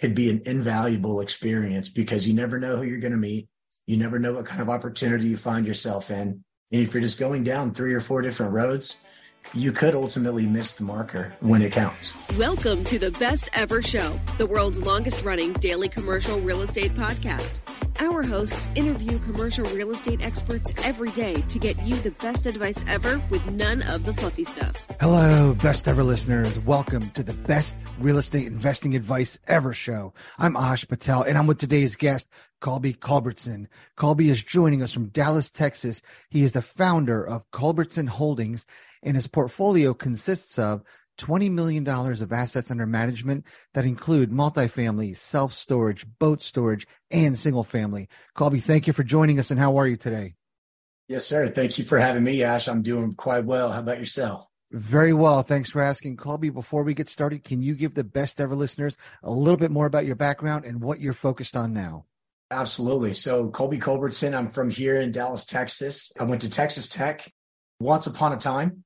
could be an invaluable experience because you never know who you're going to meet. You never know what kind of opportunity you find yourself in. And if you're just going down three or four different roads, you could ultimately miss the marker when it counts. Welcome to the Best Ever Show, the world's longest running daily commercial real estate podcast. Our hosts interview commercial real estate experts every day to get you the best advice ever with none of the fluffy stuff. Hello, best ever listeners. Welcome to the best real estate investing advice ever show. I'm Ash Patel and I'm with today's guest, Culby Culbertson. Culby is joining us from Dallas, Texas. He is the founder of Culbertson Holdings and his portfolio consists of $20 million of assets under management that include multifamily, self storage, boat storage, and single family. Culby, thank you for joining us. And how are you today? Yes, sir. Thank you for having me, Ash. I'm doing quite well. How about yourself? Very well. Thanks for asking. Culby, before we get started, can you give the best ever listeners a little bit more about your background and what you're focused on now? Absolutely. So, Culby Culbertson, I'm from here in Dallas, Texas. I went to Texas Tech once upon a time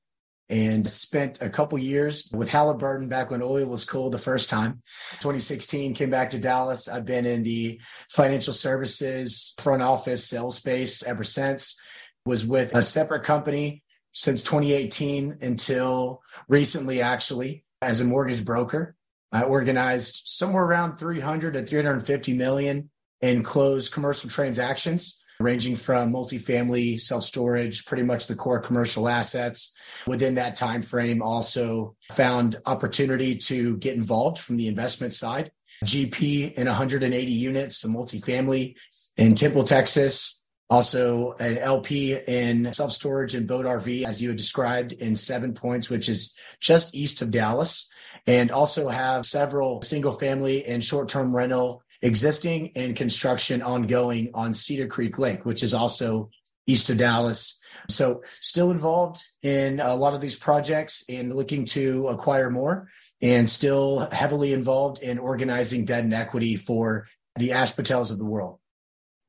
and spent a couple years with Halliburton back when oil was cool the first time. 2016 came back to Dallas. I've been in the financial services front office sales space ever since. Was with a separate company since 2018 until recently actually as a mortgage broker. I organized somewhere around 300 to 350 million in closed commercial transactions ranging from multifamily, self-storage, pretty much the core commercial assets. Within that time frame, also found opportunity to get involved from the investment side. GP in 180 units, a multifamily in Temple, Texas. Also an LP in self-storage and boat RV, as you had described in Seven Points, which is just east of Dallas. And also have several single family and short-term rental existing and construction ongoing on Cedar Creek Lake, which is also east of Dallas. So still involved in a lot of these projects and looking to acquire more and still heavily involved in organizing debt and equity for the Ash Patels of the world.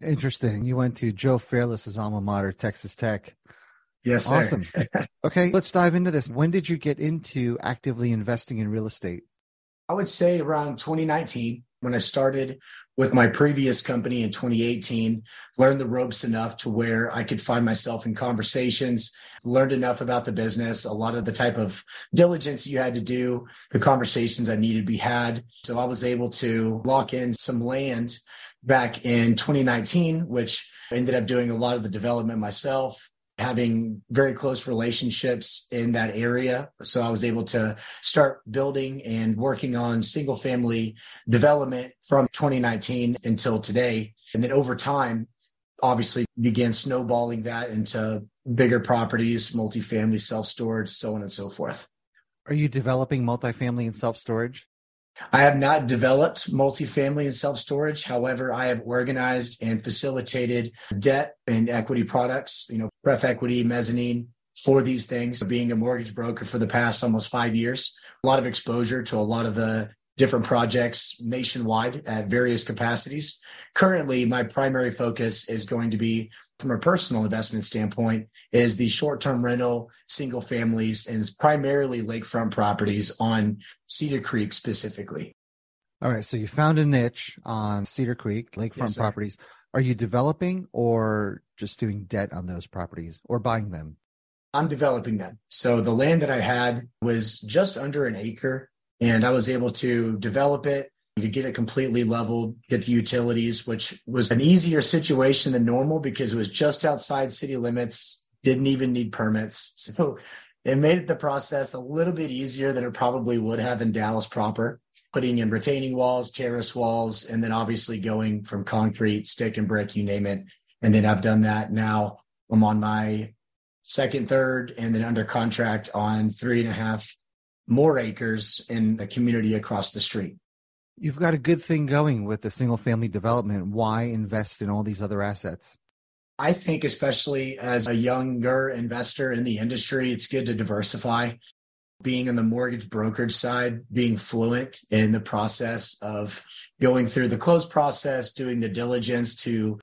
Interesting. You went to Joe Fairless's alma mater, Texas Tech. Yes, sir. Awesome. okay, let's dive into this. When did you get into actively investing in real estate? I would say around 2019 when I started with my previous company in 2018, learned the ropes enough to where I could find myself in conversations, learned enough about the business, a lot of the type of diligence you had to do, the conversations that needed to be had. So I was able to lock in some land back in 2019, which ended up doing a lot of the development myself having very close relationships in that area. So I was able to start building and working on single family development from 2019 until today. And then over time, obviously began snowballing that into bigger properties, multifamily, self storage, so on and so forth. Are you developing multifamily and self storage? I have not developed multifamily and self storage. However, I have organized and facilitated debt and equity products, you know, pref equity, mezzanine for these things. Being a mortgage broker for the past almost five years, a lot of exposure to a lot of the different projects nationwide at various capacities. Currently, my primary focus is going to be from a personal investment standpoint is the short-term rental single families and it's primarily lakefront properties on Cedar Creek specifically. All right. So you found a niche on Cedar Creek, lakefront Yes, properties. Are you developing or just doing debt on those properties or buying them? I'm developing them. So the land that I had was just under an acre and I was able to develop it to get it completely leveled, get the utilities, which was an easier situation than normal because it was just outside city limits, didn't even need permits. So it made the process a little bit easier than it probably would have in Dallas proper, putting in retaining walls, terrace walls, and then obviously going from concrete, stick and brick, you name it. And then I've done that now. I'm on my second, third, and then under contract on three and a half more acres in a community across the street. You've got a good thing going with the single family development. Why invest in all these other assets? I think, especially as a younger investor in the industry, it's good to diversify. Being on the mortgage brokerage side, being fluent in the process of going through the close process, doing the diligence to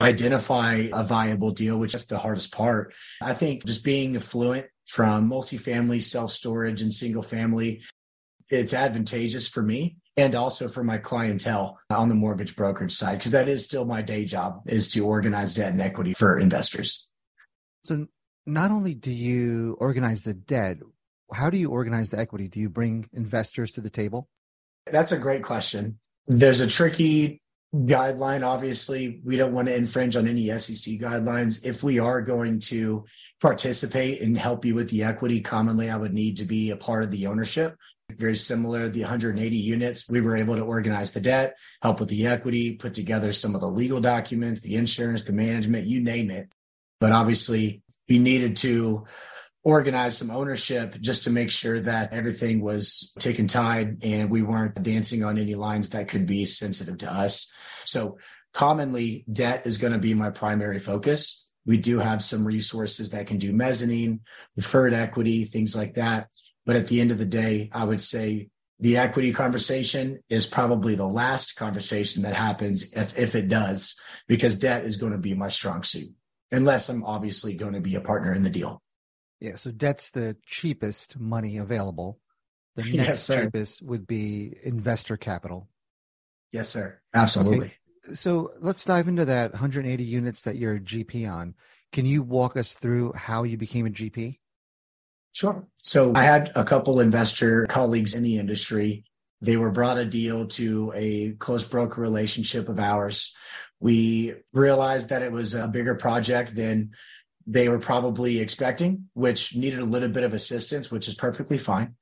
identify a viable deal, which is the hardest part. I think just being fluent from multifamily, self storage, and single family, it's advantageous for me and also for my clientele on the mortgage brokerage side, because that is still my day job is to organize debt and equity for investors. So not only do you organize the debt, how do you organize the equity? Do you bring investors to the table? That's a great question. There's a tricky guideline. Obviously, we don't want to infringe on any SEC guidelines. If we are going to participate and help you with the equity, commonly I would need to be a part of the ownership. Very similar, the 180 units, we were able to organize the debt, help with the equity, put together some of the legal documents, the insurance, the management, you name it. But obviously, we needed to organize some ownership just to make sure that everything was taken tide and we weren't dancing on any lines that could be sensitive to us. So commonly debt is going to be my primary focus. We do have some resources that can do mezzanine, preferred equity, things like that. But at the end of the day, I would say the equity conversation is probably the last conversation that happens. That's if it does, because debt is going to be my strong suit, unless I'm obviously going to be a partner in the deal. Yeah. So debt's the cheapest money available. The next Yes, sir. cheapest would be investor capital. Yes, sir. Absolutely. So let's dive into that 180 units that you're a GP on. Can you walk us through how you became a GP? Sure. So I had a couple investor colleagues in the industry. They were brought a deal to a close broker relationship of ours. We realized that it was a bigger project than they were probably expecting, which needed a little bit of assistance, which is perfectly fine.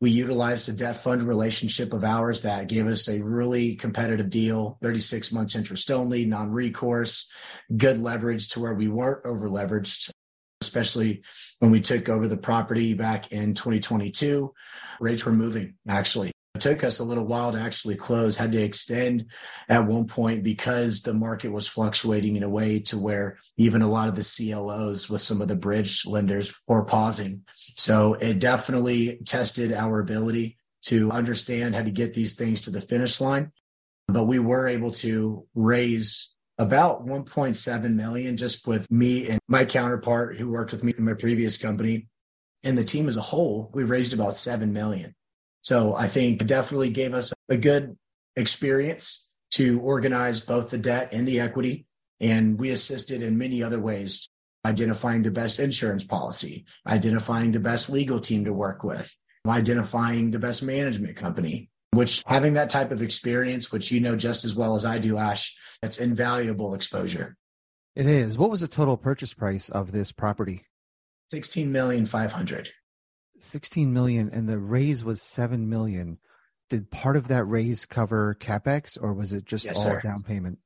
We utilized a debt fund relationship of ours that gave us a really competitive deal 36 months interest only, non recourse, good leverage to where we weren't over leveraged especially when we took over the property back in 2022. Rates were moving, actually. It took us a little while to actually close, had to extend at one point because the market was fluctuating in a way to where even a lot of the CLOs with some of the bridge lenders were pausing. So it definitely tested our ability to understand how to get these things to the finish line. But we were able to raise about 1.7 million just with me and my counterpart who worked with me in my previous company. And the team as a whole we raised about 7 million. So i think it definitely gave us a good experience to organize both the debt and the equity. And we assisted in many other ways identifying the best insurance policy identifying the best legal team to work with identifying the best management company which having that type of experience which you know just as well as i do ash that's invaluable exposure. It is. What was the total purchase price of this property? 16 million 500. 16 million and the raise was 7 million. Did part of that raise cover capex or was it just Yes, all sir. down payment?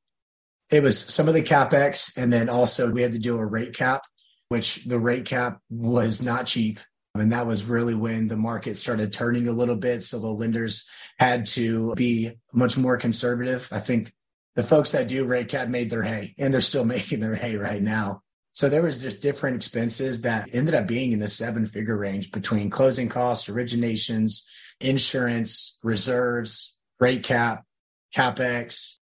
It was some of the capex and then also we had to do a rate cap, which the rate cap was not cheap. And that was really when the market started turning a little bit. So the lenders had to be much more conservative. I think the folks that do rate cap made their hay and they're still making their hay right now. So there was just different expenses that ended up being in the seven figure range between closing costs, originations, insurance, reserves, rate cap, capex.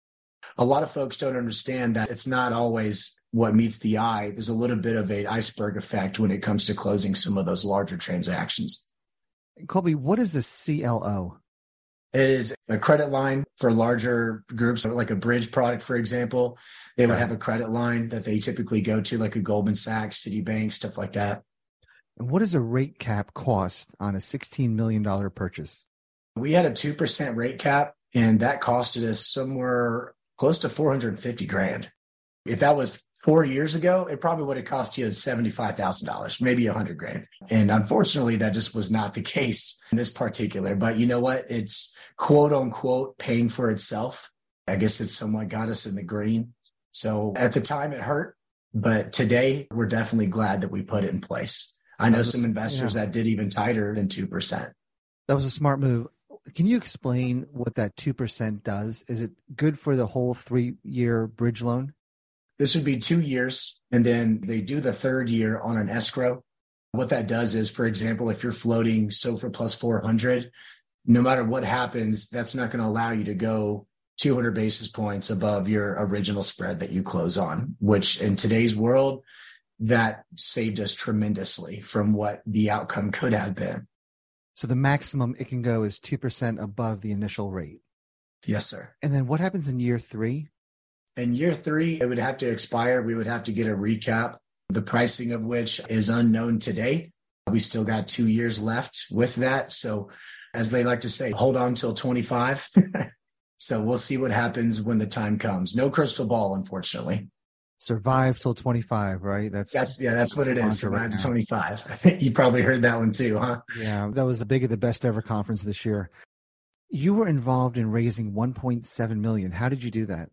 A lot of folks don't understand that it's not always what meets the eye. There's a little bit of an iceberg effect when it comes to closing some of those larger transactions. Culby, what is the CLO? It is a credit line for larger groups, like a bridge product, for example. They would have a credit line that they typically go to, like a Goldman Sachs, Citibank, stuff like that. And what does a rate cap cost on a $16 million purchase? We had a 2% rate cap, and that costed us somewhere close to 450 grand. If that was four years ago, it probably would have cost you $75,000, maybe a hundred grand. And unfortunately, that just was not the case in this particular, but you know what? It's quote unquote paying for itself. I guess it's somewhat got us in the green. So at the time it hurt, but today we're definitely glad that we put it in place. I know some investors yeah. that did even tighter than 2%. That was a smart move. Can you explain what that 2% does? Is it good for the whole three year bridge loan? This would be two years, and then they do the third year on an escrow. What that does is, for example, if you're floating SOFR plus 400, no matter what happens, that's not going to allow you to go 200 basis points above your original spread that you close on, which in today's world, that saved us tremendously from what the outcome could have been. So the maximum it can go is 2% above the initial rate. Yes, sir. And then what happens in year three? In year three, it would have to expire. We would have to get a recap, the pricing of which is unknown today. We still got two years left with that. So, as they like to say, hold on till 25. so, we'll see what happens when the time comes. No crystal ball, unfortunately. Survive till 25, right? That's that's yeah, that's what it is. Survive right to 25. you probably heard that one too, huh? Yeah, that was the big of the best ever conference this year. You were involved in raising 1.7 million. How did you do that?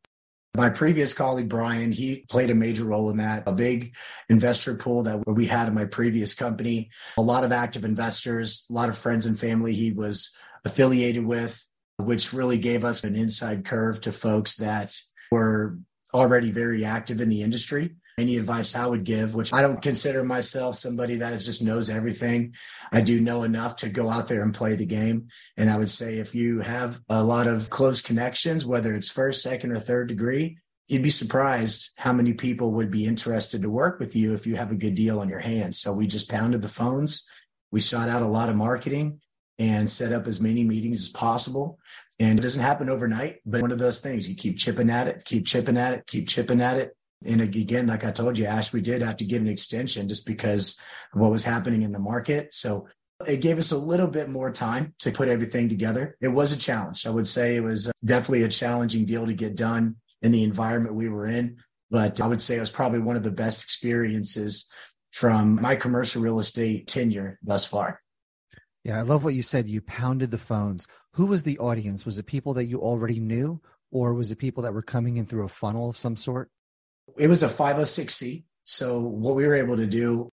My previous colleague, Brian, he played a major role in that. A big investor pool that we had in my previous company, a lot of active investors, a lot of friends and family he was affiliated with, which really gave us an inside curve to folks that were already very active in the industry any advice I would give, which I don't consider myself somebody that just knows everything. I do know enough to go out there and play the game. And I would say if you have a lot of close connections, whether it's first, second, or third degree, you'd be surprised how many people would be interested to work with you if you have a good deal on your hands. So we just pounded the phones. We shot out a lot of marketing and set up as many meetings as possible. And it doesn't happen overnight, but one of those things you keep chipping at it, keep chipping at it, keep chipping at it. And again, like I told you, Ash, we did have to get an extension just because of what was happening in the market. So it gave us a little bit more time to put everything together. It was a challenge. I would say it was definitely a challenging deal to get done in the environment we were in. But I would say it was probably one of the best experiences from my commercial real estate tenure thus far. Yeah, I love what you said. You pounded the phones. Who was the audience? Was it people that you already knew, or was it people that were coming in through a funnel of some sort? It was a 506C. So what we were able to do,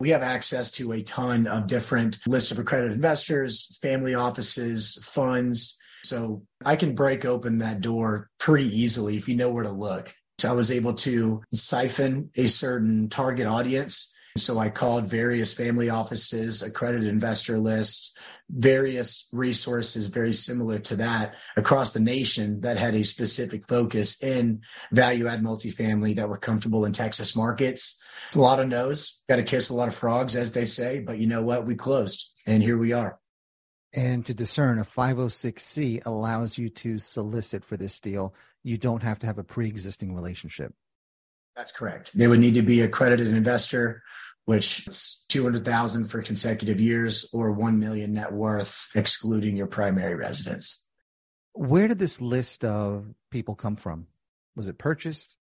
we have access to a ton of different lists of accredited investors, family offices, funds. So I can break open that door pretty easily if you know where to look. So I was able to siphon a certain target audience. So I called various family offices, accredited investor lists, various resources very similar to that across the nation that had a specific focus in value add multifamily that were comfortable in Texas markets. A lot of no's, got to kiss a lot of frogs, as they say. But you know what? We closed, and here we are. And to discern, a 506C allows you to solicit for this deal. You don't have to have a pre existing relationship. That's correct. They would need to be accredited investor which is 200,000 for consecutive years or 1 million net worth excluding your primary residence. Where did this list of people come from? Was it purchased?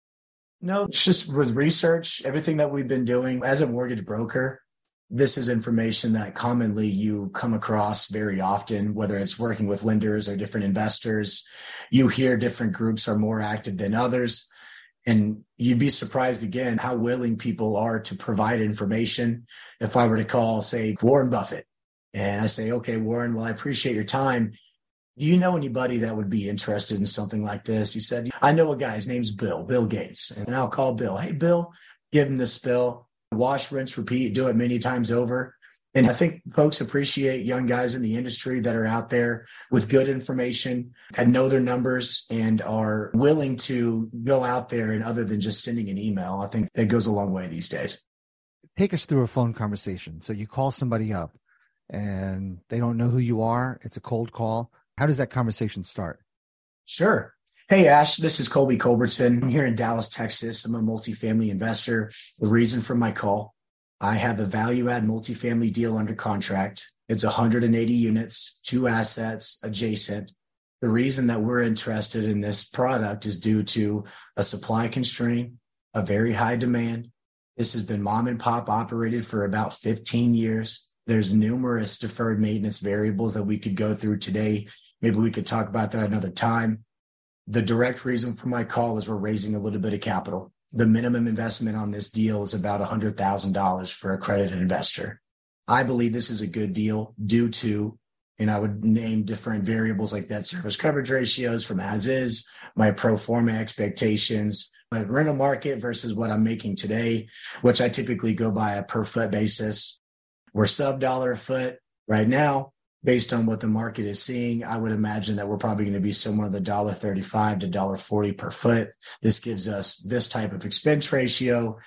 No, it's just with research, everything that we've been doing as a mortgage broker. This is information that commonly you come across very often, whether it's working with lenders or different investors. You hear different groups are more active than others. And you'd be surprised again how willing people are to provide information. If I were to call, say, Warren Buffett, and I say, okay, Warren, well, I appreciate your time. Do you know anybody that would be interested in something like this? He said, I know a guy, his name's Bill, Bill Gates. And I'll call Bill. Hey, Bill, give him the spill, wash, rinse, repeat, do it many times over. And I think folks appreciate young guys in the industry that are out there with good information, that know their numbers and are willing to go out there and other than just sending an email. I think that goes a long way these days. Take us through a phone conversation. So you call somebody up and they don't know who you are. It's a cold call. How does that conversation start? Sure. Hey, Ash, this is Culby Culbertson. I'm here in Dallas, Texas. I'm a multifamily investor. The reason for my call, I have a value add multifamily deal under contract. It's 180 units, two assets adjacent. The reason that we're interested in this product is due to a supply constraint, a very high demand. This has been mom and pop operated for about 15 years. There's numerous deferred maintenance variables that we could go through today. Maybe we could talk about that another time. The direct reason for my call is we're raising a little bit of capital. The minimum investment on this deal is about $100,000 for a accredited investor. I believe this is a good deal due to, and I would name different variables like debt service coverage ratios from as is, my pro forma expectations, my rental market versus what I'm making today, which I typically go by a per foot basis. We're sub dollar a foot right now based on what the market is seeing, I would imagine that we're probably going to be somewhere in the dollar thirty-five to dollar forty per foot. This gives us this type of expense ratio.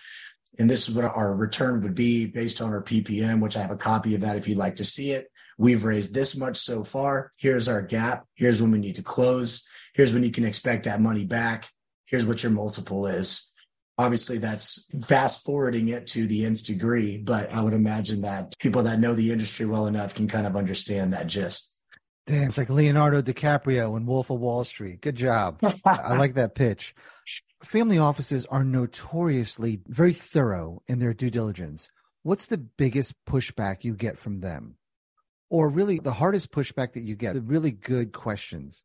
And this is what our return would be based on our PPM, which I have a copy of that if you'd like to see it. We've raised this much so far. Here's our gap. Here's when we need to close. Here's when you can expect that money back. Here's what your multiple is obviously that's fast forwarding it to the nth degree, but I would imagine that people that know the industry well enough can kind of understand that gist. Damn, it's like Leonardo DiCaprio in Wolf of Wall Street. Good job. I like that pitch. Family offices are notoriously very thorough in their due diligence. What's the biggest pushback you get from them? Or really the hardest pushback that you get, the really good questions?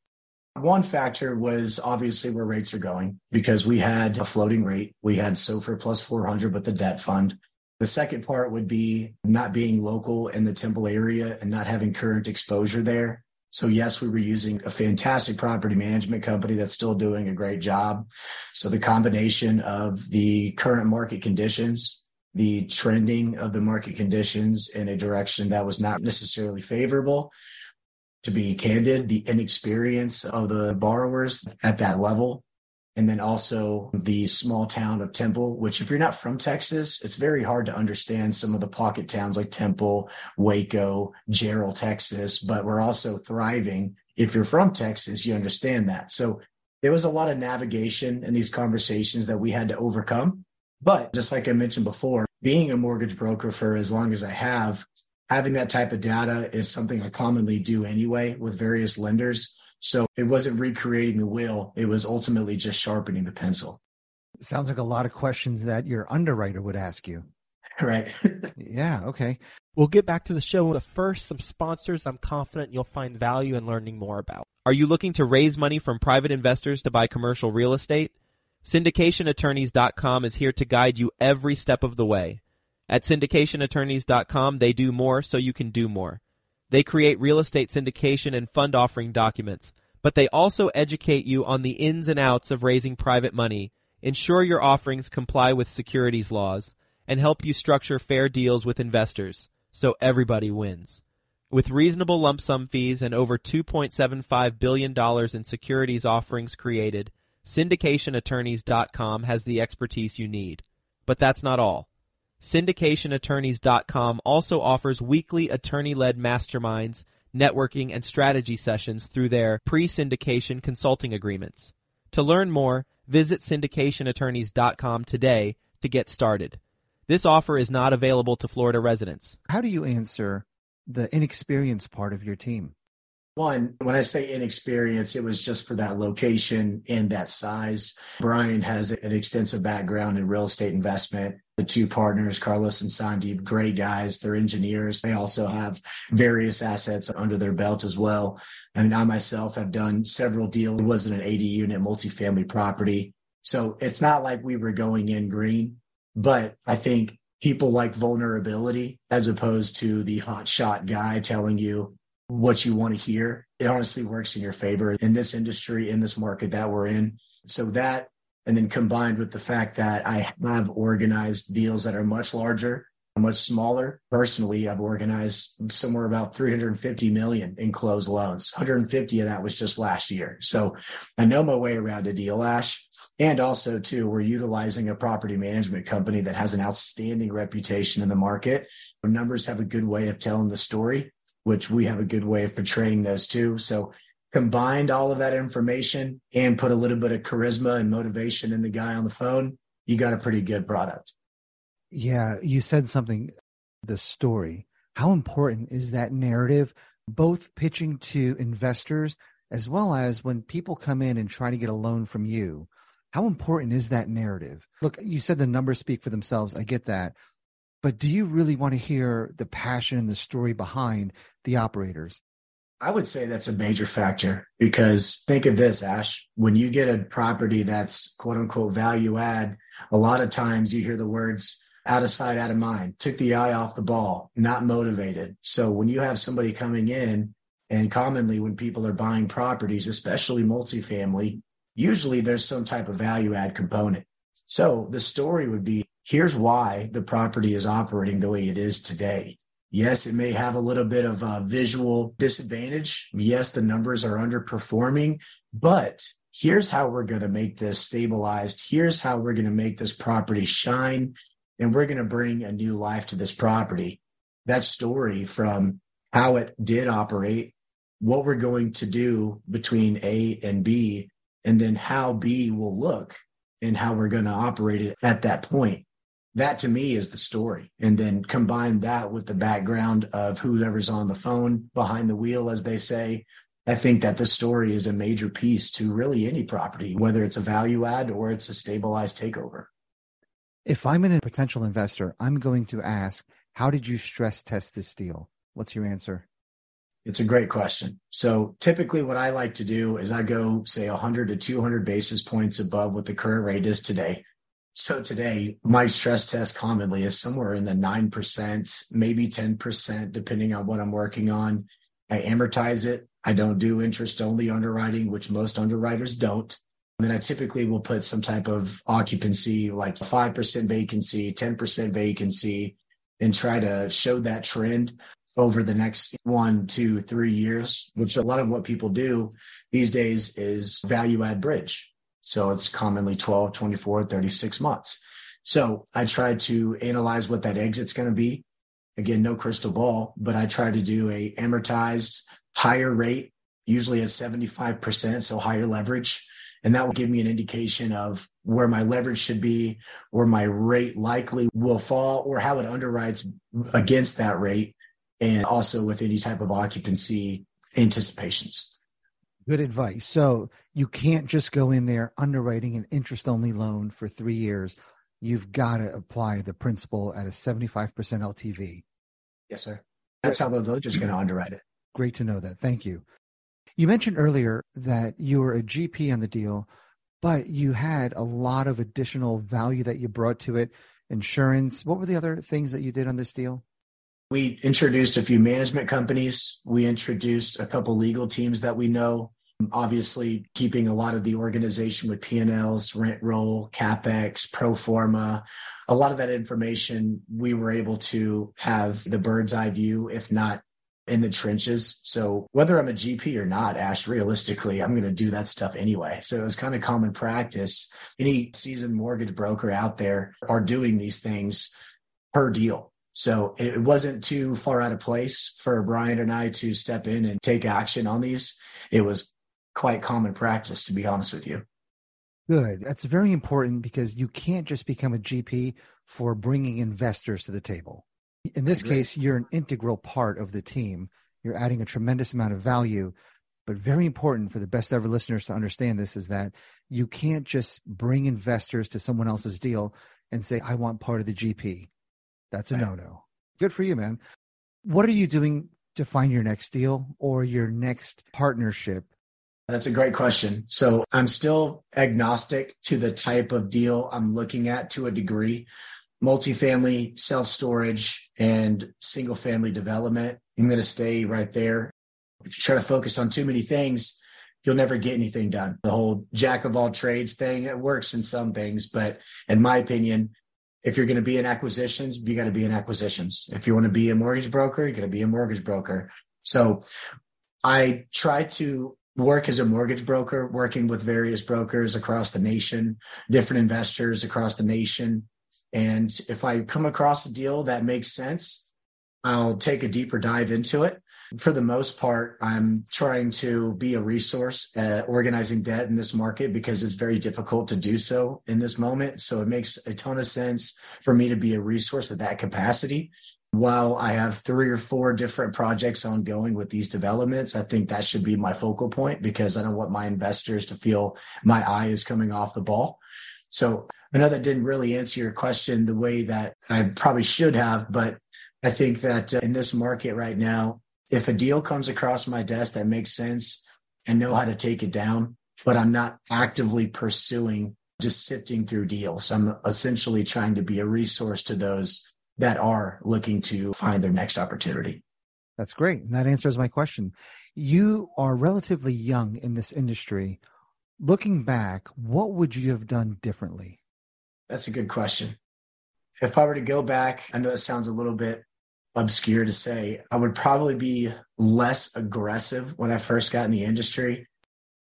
One factor was obviously where rates are going because we had a floating rate. We had SOFR plus 400 with the debt fund. The second part would be not being local in the Temple area and not having current exposure there. So yes, we were using a fantastic property management company that's still doing a great job. So the combination of the current market conditions, the trending of the market conditions in a direction that was not necessarily favorable to be candid, the inexperience of the borrowers at that level. And then also the small town of Temple, which if you're not from Texas, it's very hard to understand some of the pocket towns like Temple, Waco, Jarrell, Texas, but we're also thriving. If you're from Texas, you understand that. So there was a lot of navigation in these conversations that we had to overcome. But just like I mentioned before, being a mortgage broker for as long as I have, having that type of data is something I commonly do anyway with various lenders. So it wasn't recreating the wheel, it was ultimately just sharpening the pencil. It sounds like a lot of questions that your underwriter would ask you. Right. yeah. Okay. We'll get back to the show. But first, some sponsors I'm confident you'll find value in learning more about. Are you looking to raise money from private investors to buy commercial real estate? SyndicationAttorneys.com is here to guide you every step of the way. At syndicationattorneys.com, they do more so you can do more. They create real estate syndication and fund offering documents, but they also educate you on the ins and outs of raising private money, ensure your offerings comply with securities laws, and help you structure fair deals with investors so everybody wins. With reasonable lump sum fees and over $2.75 billion in securities offerings created, syndicationattorneys.com has the expertise you need. But that's not all. SyndicationAttorneys.com also offers weekly attorney led masterminds, networking, and strategy sessions through their pre syndication consulting agreements. To learn more, visit syndicationattorneys.com today to get started. This offer is not available to Florida residents. How do you answer the inexperienced part of your team? One, when I say inexperience, it was just for that location and that size. Brian has an extensive background in real estate investment. The two partners, Carlos and Sandeep, great guys. They're engineers. They also have various assets under their belt as well. And I myself have done several deals. It wasn't an 80 unit multifamily property. So it's not like we were going in green, but I think people like vulnerability as opposed to the hot shot guy telling you, what you want to hear. It honestly works in your favor in this industry, in this market that we're in. So that, and then combined with the fact that I have organized deals that are much larger much smaller. Personally, I've organized somewhere about 350 million in closed loans. 150 of that was just last year. So I know my way around a deal, Ash. And also, too, we're utilizing a property management company that has an outstanding reputation in the market. Numbers have a good way of telling the story, which we have a good way of portraying those too. So combined all of that information and put a little bit of charisma and motivation in the guy on the phone, you got a pretty good product. Yeah, you said something, the story. How important is that narrative, both pitching to investors as well as when people come in and try to get a loan from you? How important is that narrative? Look, you said the numbers speak for themselves. I get that. But do you really want to hear the passion and the story behind the operators? I would say that's a major factor because think of this, Ash. When you get a property that's quote unquote value add, a lot of times you hear the words out of sight, out of mind, took the eye off the ball, not motivated. So when you have somebody coming in, and commonly when people are buying properties, especially multifamily, usually there's some type of value add component. So the story would be here's why the property is operating the way it is today. Yes, it may have a little bit of a visual disadvantage. Yes, the numbers are underperforming, but here's how we're going to make this stabilized. Here's how we're going to make this property shine. And we're going to bring a new life to this property. That story from how it did operate, what we're going to do between A and B, and then how B will look and how we're going to operate it at that point that to me is the story. And then combine that with the background of whoever's on the phone behind the wheel, as they say. I think that the story is a major piece to really any property, whether it's a value add or it's a stabilized takeover. If I'm a potential investor, I'm going to ask, how did you stress test this deal? What's your answer? It's a great question. So typically what I like to do is I go say 100 to 200 basis points above what the current rate is today. So today, my stress test commonly is somewhere in the 9%, maybe 10%, depending on what I'm working on. I amortize it. I don't do interest only underwriting, which most underwriters don't. And then I typically will put some type of occupancy, like 5% vacancy, 10% vacancy, and try to show that trend over the next one, two, three years, which a lot of what people do these days is value add bridge. So it's commonly 12, 24, 36 months. So I try to analyze what that exit's going to be. Again, no crystal ball, but I try to do a amortized higher rate, usually at 75%, so higher leverage. And that will give me an indication of where my leverage should be, where my rate likely will fall, or how it underwrites against that rate, and also with any type of occupancy anticipations. Good advice. So you can't just go in there underwriting an interest only loan for three years. You've got to apply the principal at a 75% LTV. Yes, sir. That's how the village is going to underwrite it. Great to know that. Thank you. You mentioned earlier that you were a GP on the deal, but you had a lot of additional value that you brought to it insurance. What were the other things that you did on this deal? We introduced a few management companies. We introduced a couple legal teams that we know. Obviously, keeping a lot of the organization with P&Ls, rent roll, capex, pro forma, a lot of that information we were able to have the bird's eye view, if not in the trenches. So whether I'm a GP or not, Ash, realistically, I'm going to do that stuff anyway. So it was kind of common practice. Any seasoned mortgage broker out there are doing these things per deal. So it wasn't too far out of place for Brian and I to step in and take action on these. It was quite common practice, to be honest with you. Good. That's very important because you can't just become a GP for bringing investors to the table. In this case, you're an integral part of the team. You're adding a tremendous amount of value. But very important for the best ever listeners to understand this is that you can't just bring investors to someone else's deal and say, I want part of the GP. That's a no no. Good for you, man. What are you doing to find your next deal or your next partnership? That's a great question. So I'm still agnostic to the type of deal I'm looking at to a degree. Multifamily, self storage, and single family development. I'm going to stay right there. If you try to focus on too many things, you'll never get anything done. The whole jack of all trades thing, it works in some things, but in my opinion, If you're going to be in acquisitions, you got to be in acquisitions. If you want to be a mortgage broker, you got to be a mortgage broker. So I try to work as a mortgage broker, working with various brokers across the nation, different investors across the nation. And if I come across a deal that makes sense, I'll take a deeper dive into it. For the most part, I'm trying to be a resource at organizing debt in this market because it's very difficult to do so in this moment. So it makes a ton of sense for me to be a resource at that capacity while I have three or four different projects ongoing with these developments, I think that should be my focal point because I don't want my investors to feel my eye is coming off the ball. So I know that didn't really answer your question the way that I probably should have, but I think that uh, in this market right now, if a deal comes across my desk that makes sense, I know how to take it down, but I'm not actively pursuing just sifting through deals. I'm essentially trying to be a resource to those that are looking to find their next opportunity. That's great. And that answers my question. You are relatively young in this industry. Looking back, what would you have done differently? That's a good question. If I were to go back, I know it sounds a little bit obscure to say, I would probably be less aggressive when I first got in the industry.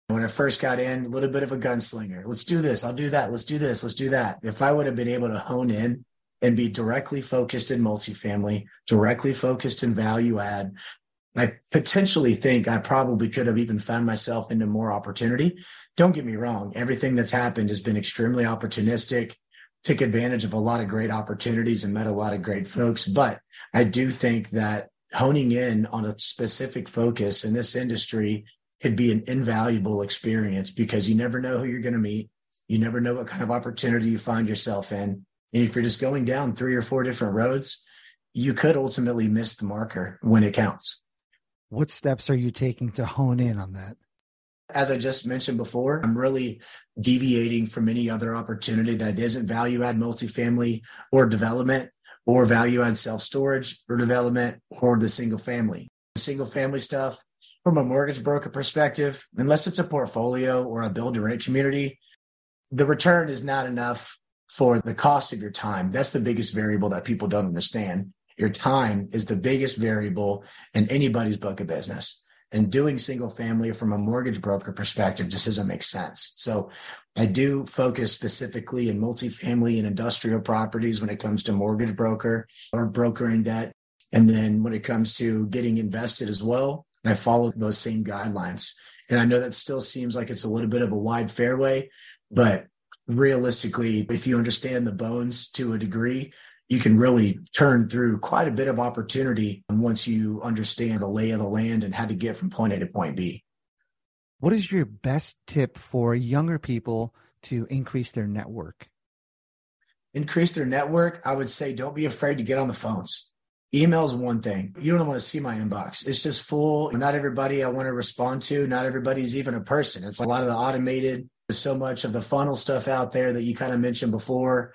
When I first got in, a little bit of a gunslinger. Let's do this. I'll do that. Let's do this. Let's do that. If I would have been able to hone in and be directly focused in multifamily, directly focused in value add, I potentially think I probably could have even found myself into more opportunity. Don't get me wrong. Everything that's happened has been extremely opportunistic, took advantage of a lot of great opportunities and met a lot of great folks. But I do think that honing in on a specific focus in this industry could be an invaluable experience because you never know who you're going to meet. You never know what kind of opportunity you find yourself in. And if you're just going down three or four different roads, you could ultimately miss the marker when it counts. What steps are you taking to hone in on that? As I just mentioned before, I'm really deviating from any other opportunity that isn't value add multifamily or development or value add self storage or development or the single family. The single family stuff from a mortgage broker perspective, unless it's a portfolio or a build to rent community, the return is not enough for the cost of your time. That's the biggest variable that people don't understand. Your time is the biggest variable in anybody's book of business. And doing single family from a mortgage broker perspective just doesn't make sense. So I do focus specifically in multifamily and industrial properties when it comes to mortgage broker or brokering debt. And then when it comes to getting invested as well, I follow those same guidelines. And I know that still seems like it's a little bit of a wide fairway, but realistically, if you understand the bones to a degree, you can really turn through quite a bit of opportunity once you understand the lay of the land and how to get from point A to point B. What is your best tip for younger people to increase their network? Increase their network. I would say don't be afraid to get on the phones. Email is one thing. You don't want to see my inbox. It's just full. Not everybody I want to respond to. Not everybody's even a person. It's a lot of the automated so much of the funnel stuff out there that you kind of mentioned before.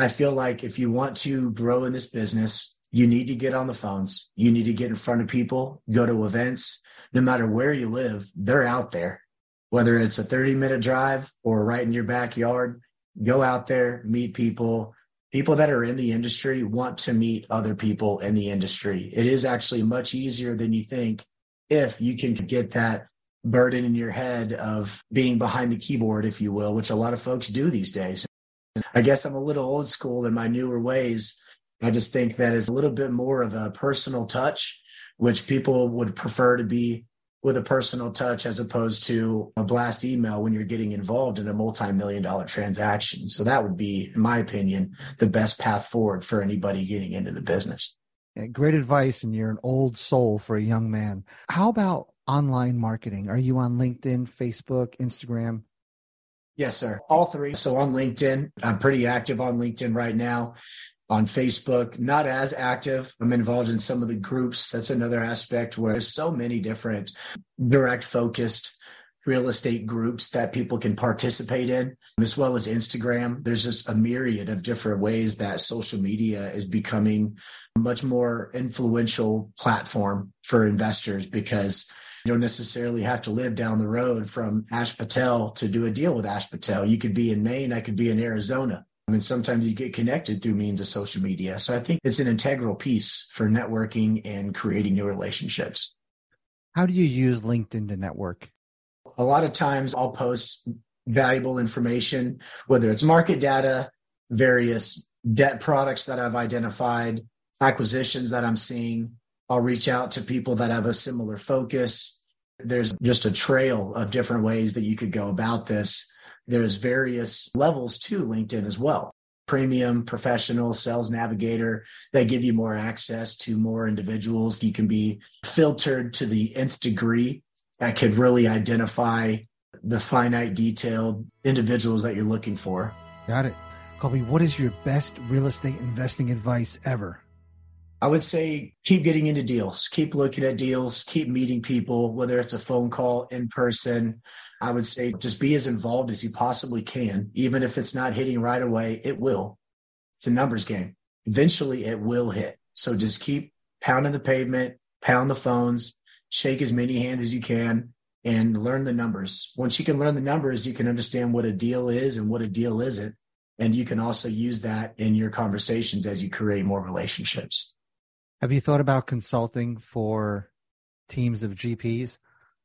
I feel like if you want to grow in this business, you need to get on the phones. You need to get in front of people, go to events. No matter where you live, they're out there. Whether it's a 30 minute drive or right in your backyard, go out there, meet people. People that are in the industry want to meet other people in the industry. It is actually much easier than you think if you can get that burden in your head of being behind the keyboard, if you will, which a lot of folks do these days. I guess I'm a little old school in my newer ways. I just think that is a little bit more of a personal touch, which people would prefer to be with a personal touch as opposed to a blast email when you're getting involved in a multi-million dollar transaction. So that would be, in my opinion, the best path forward for anybody getting into the business. Yeah, great advice. And you're an old soul for a young man. How about online marketing? Are you on LinkedIn, Facebook, Instagram? Yes, sir. All three. So on LinkedIn, I'm pretty active on LinkedIn right now. On Facebook, not as active. I'm involved in some of the groups. That's another aspect where there's so many different direct focused real estate groups that people can participate in, as well as Instagram. There's just a myriad of different ways that social media is becoming a much more influential platform for investors because you don't necessarily have to live down the road from Ash Patel to do a deal with Ash Patel. You could be in Maine, I could be in Arizona. I mean, sometimes you get connected through means of social media. So I think it's an integral piece for networking and creating new relationships. How do you use LinkedIn to network? A lot of times I'll post valuable information, whether it's market data, various debt products that I've identified, acquisitions that I'm seeing. I'll reach out to people that have a similar focus. There's just a trail of different ways that you could go about this. There's various levels to LinkedIn as well. Premium, professional, sales navigator, they give you more access to more individuals. You can be filtered to the nth degree that could really identify the finite detailed individuals that you're looking for. Got it. Culby, what is your best real estate investing advice ever? I would say keep getting into deals, keep looking at deals, keep meeting people, whether it's a phone call, in person. I would say just be as involved as you possibly can. Even if it's not hitting right away, it will. It's a numbers game. Eventually it will hit. So just keep pounding the pavement, pound the phones, shake as many hands as you can and learn the numbers. Once you can learn the numbers, you can understand what a deal is and what a deal isn't. And you can also use that in your conversations as you create more relationships. Have you thought about consulting for teams of GPs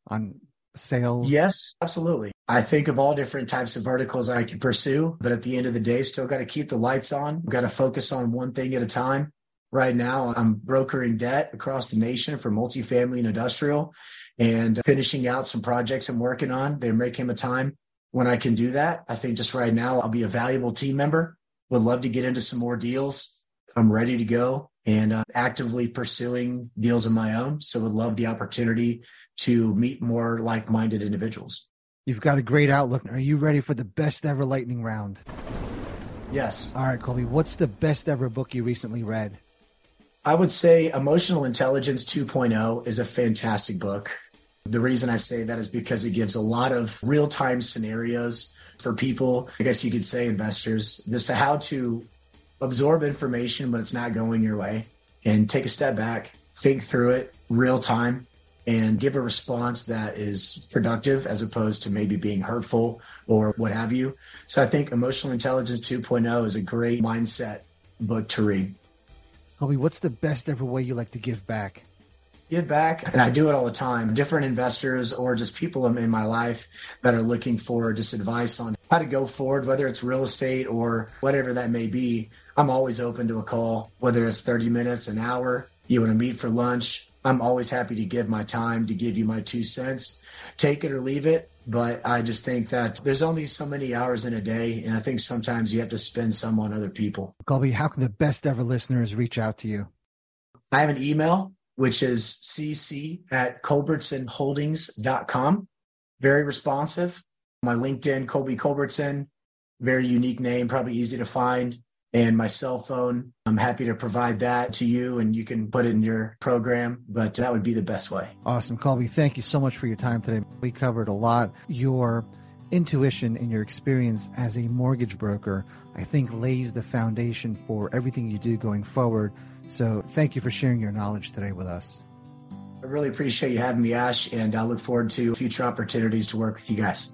on sales? Yes, absolutely. I think of all different types of verticals I could pursue, but at the end of the day, still got to keep the lights on. Got to focus on one thing at a time. Right now, I'm brokering debt across the nation for multifamily and industrial and finishing out some projects I'm working on. There may come a time when I can do that. I think just right now, I'll be a valuable team member. Would love to get into some more deals. I'm ready to go and uh, actively pursuing deals of my own. So would love the opportunity to meet more like-minded individuals. You've got a great outlook. Are you ready for the best ever lightning round? Yes. All right, Culby, what's the best ever book you recently read? I would say Emotional Intelligence 2.0 is a fantastic book. The reason I say that is because it gives a lot of real time scenarios for people, I guess you could say investors, as to how to absorb information when it's not going your way and take a step back, think through it real time, and give a response that is productive as opposed to maybe being hurtful or what have you. So I think Emotional Intelligence 2.0 is a great mindset book to read. Culby, what's the best ever way you like to give back? Give back, and I do it all the time. Different investors or just people in my life that are looking for just advice on how to go forward, whether it's real estate or whatever that may be. I'm always open to a call, whether it's 30 minutes, an hour, you want to meet for lunch. I'm always happy to give my time to give you my two cents. Take it or leave it. But I just think that there's only so many hours in a day. And I think sometimes you have to spend some on other people. Culby, how can the best ever listeners reach out to you? I have an email, which is cc at culbertsonholdings.com. Very responsive. My LinkedIn, Culby Culbertson, very unique name, probably easy to find and my cell phone. I'm happy to provide that to you and you can put it in your program, but that would be the best way. Awesome. Culby, thank you so much for your time today. We covered a lot. Your intuition and your experience as a mortgage broker, I think, lays the foundation for everything you do going forward. So thank you for sharing your knowledge today with us. I really appreciate you having me, Ash, and I look forward to future opportunities to work with you guys.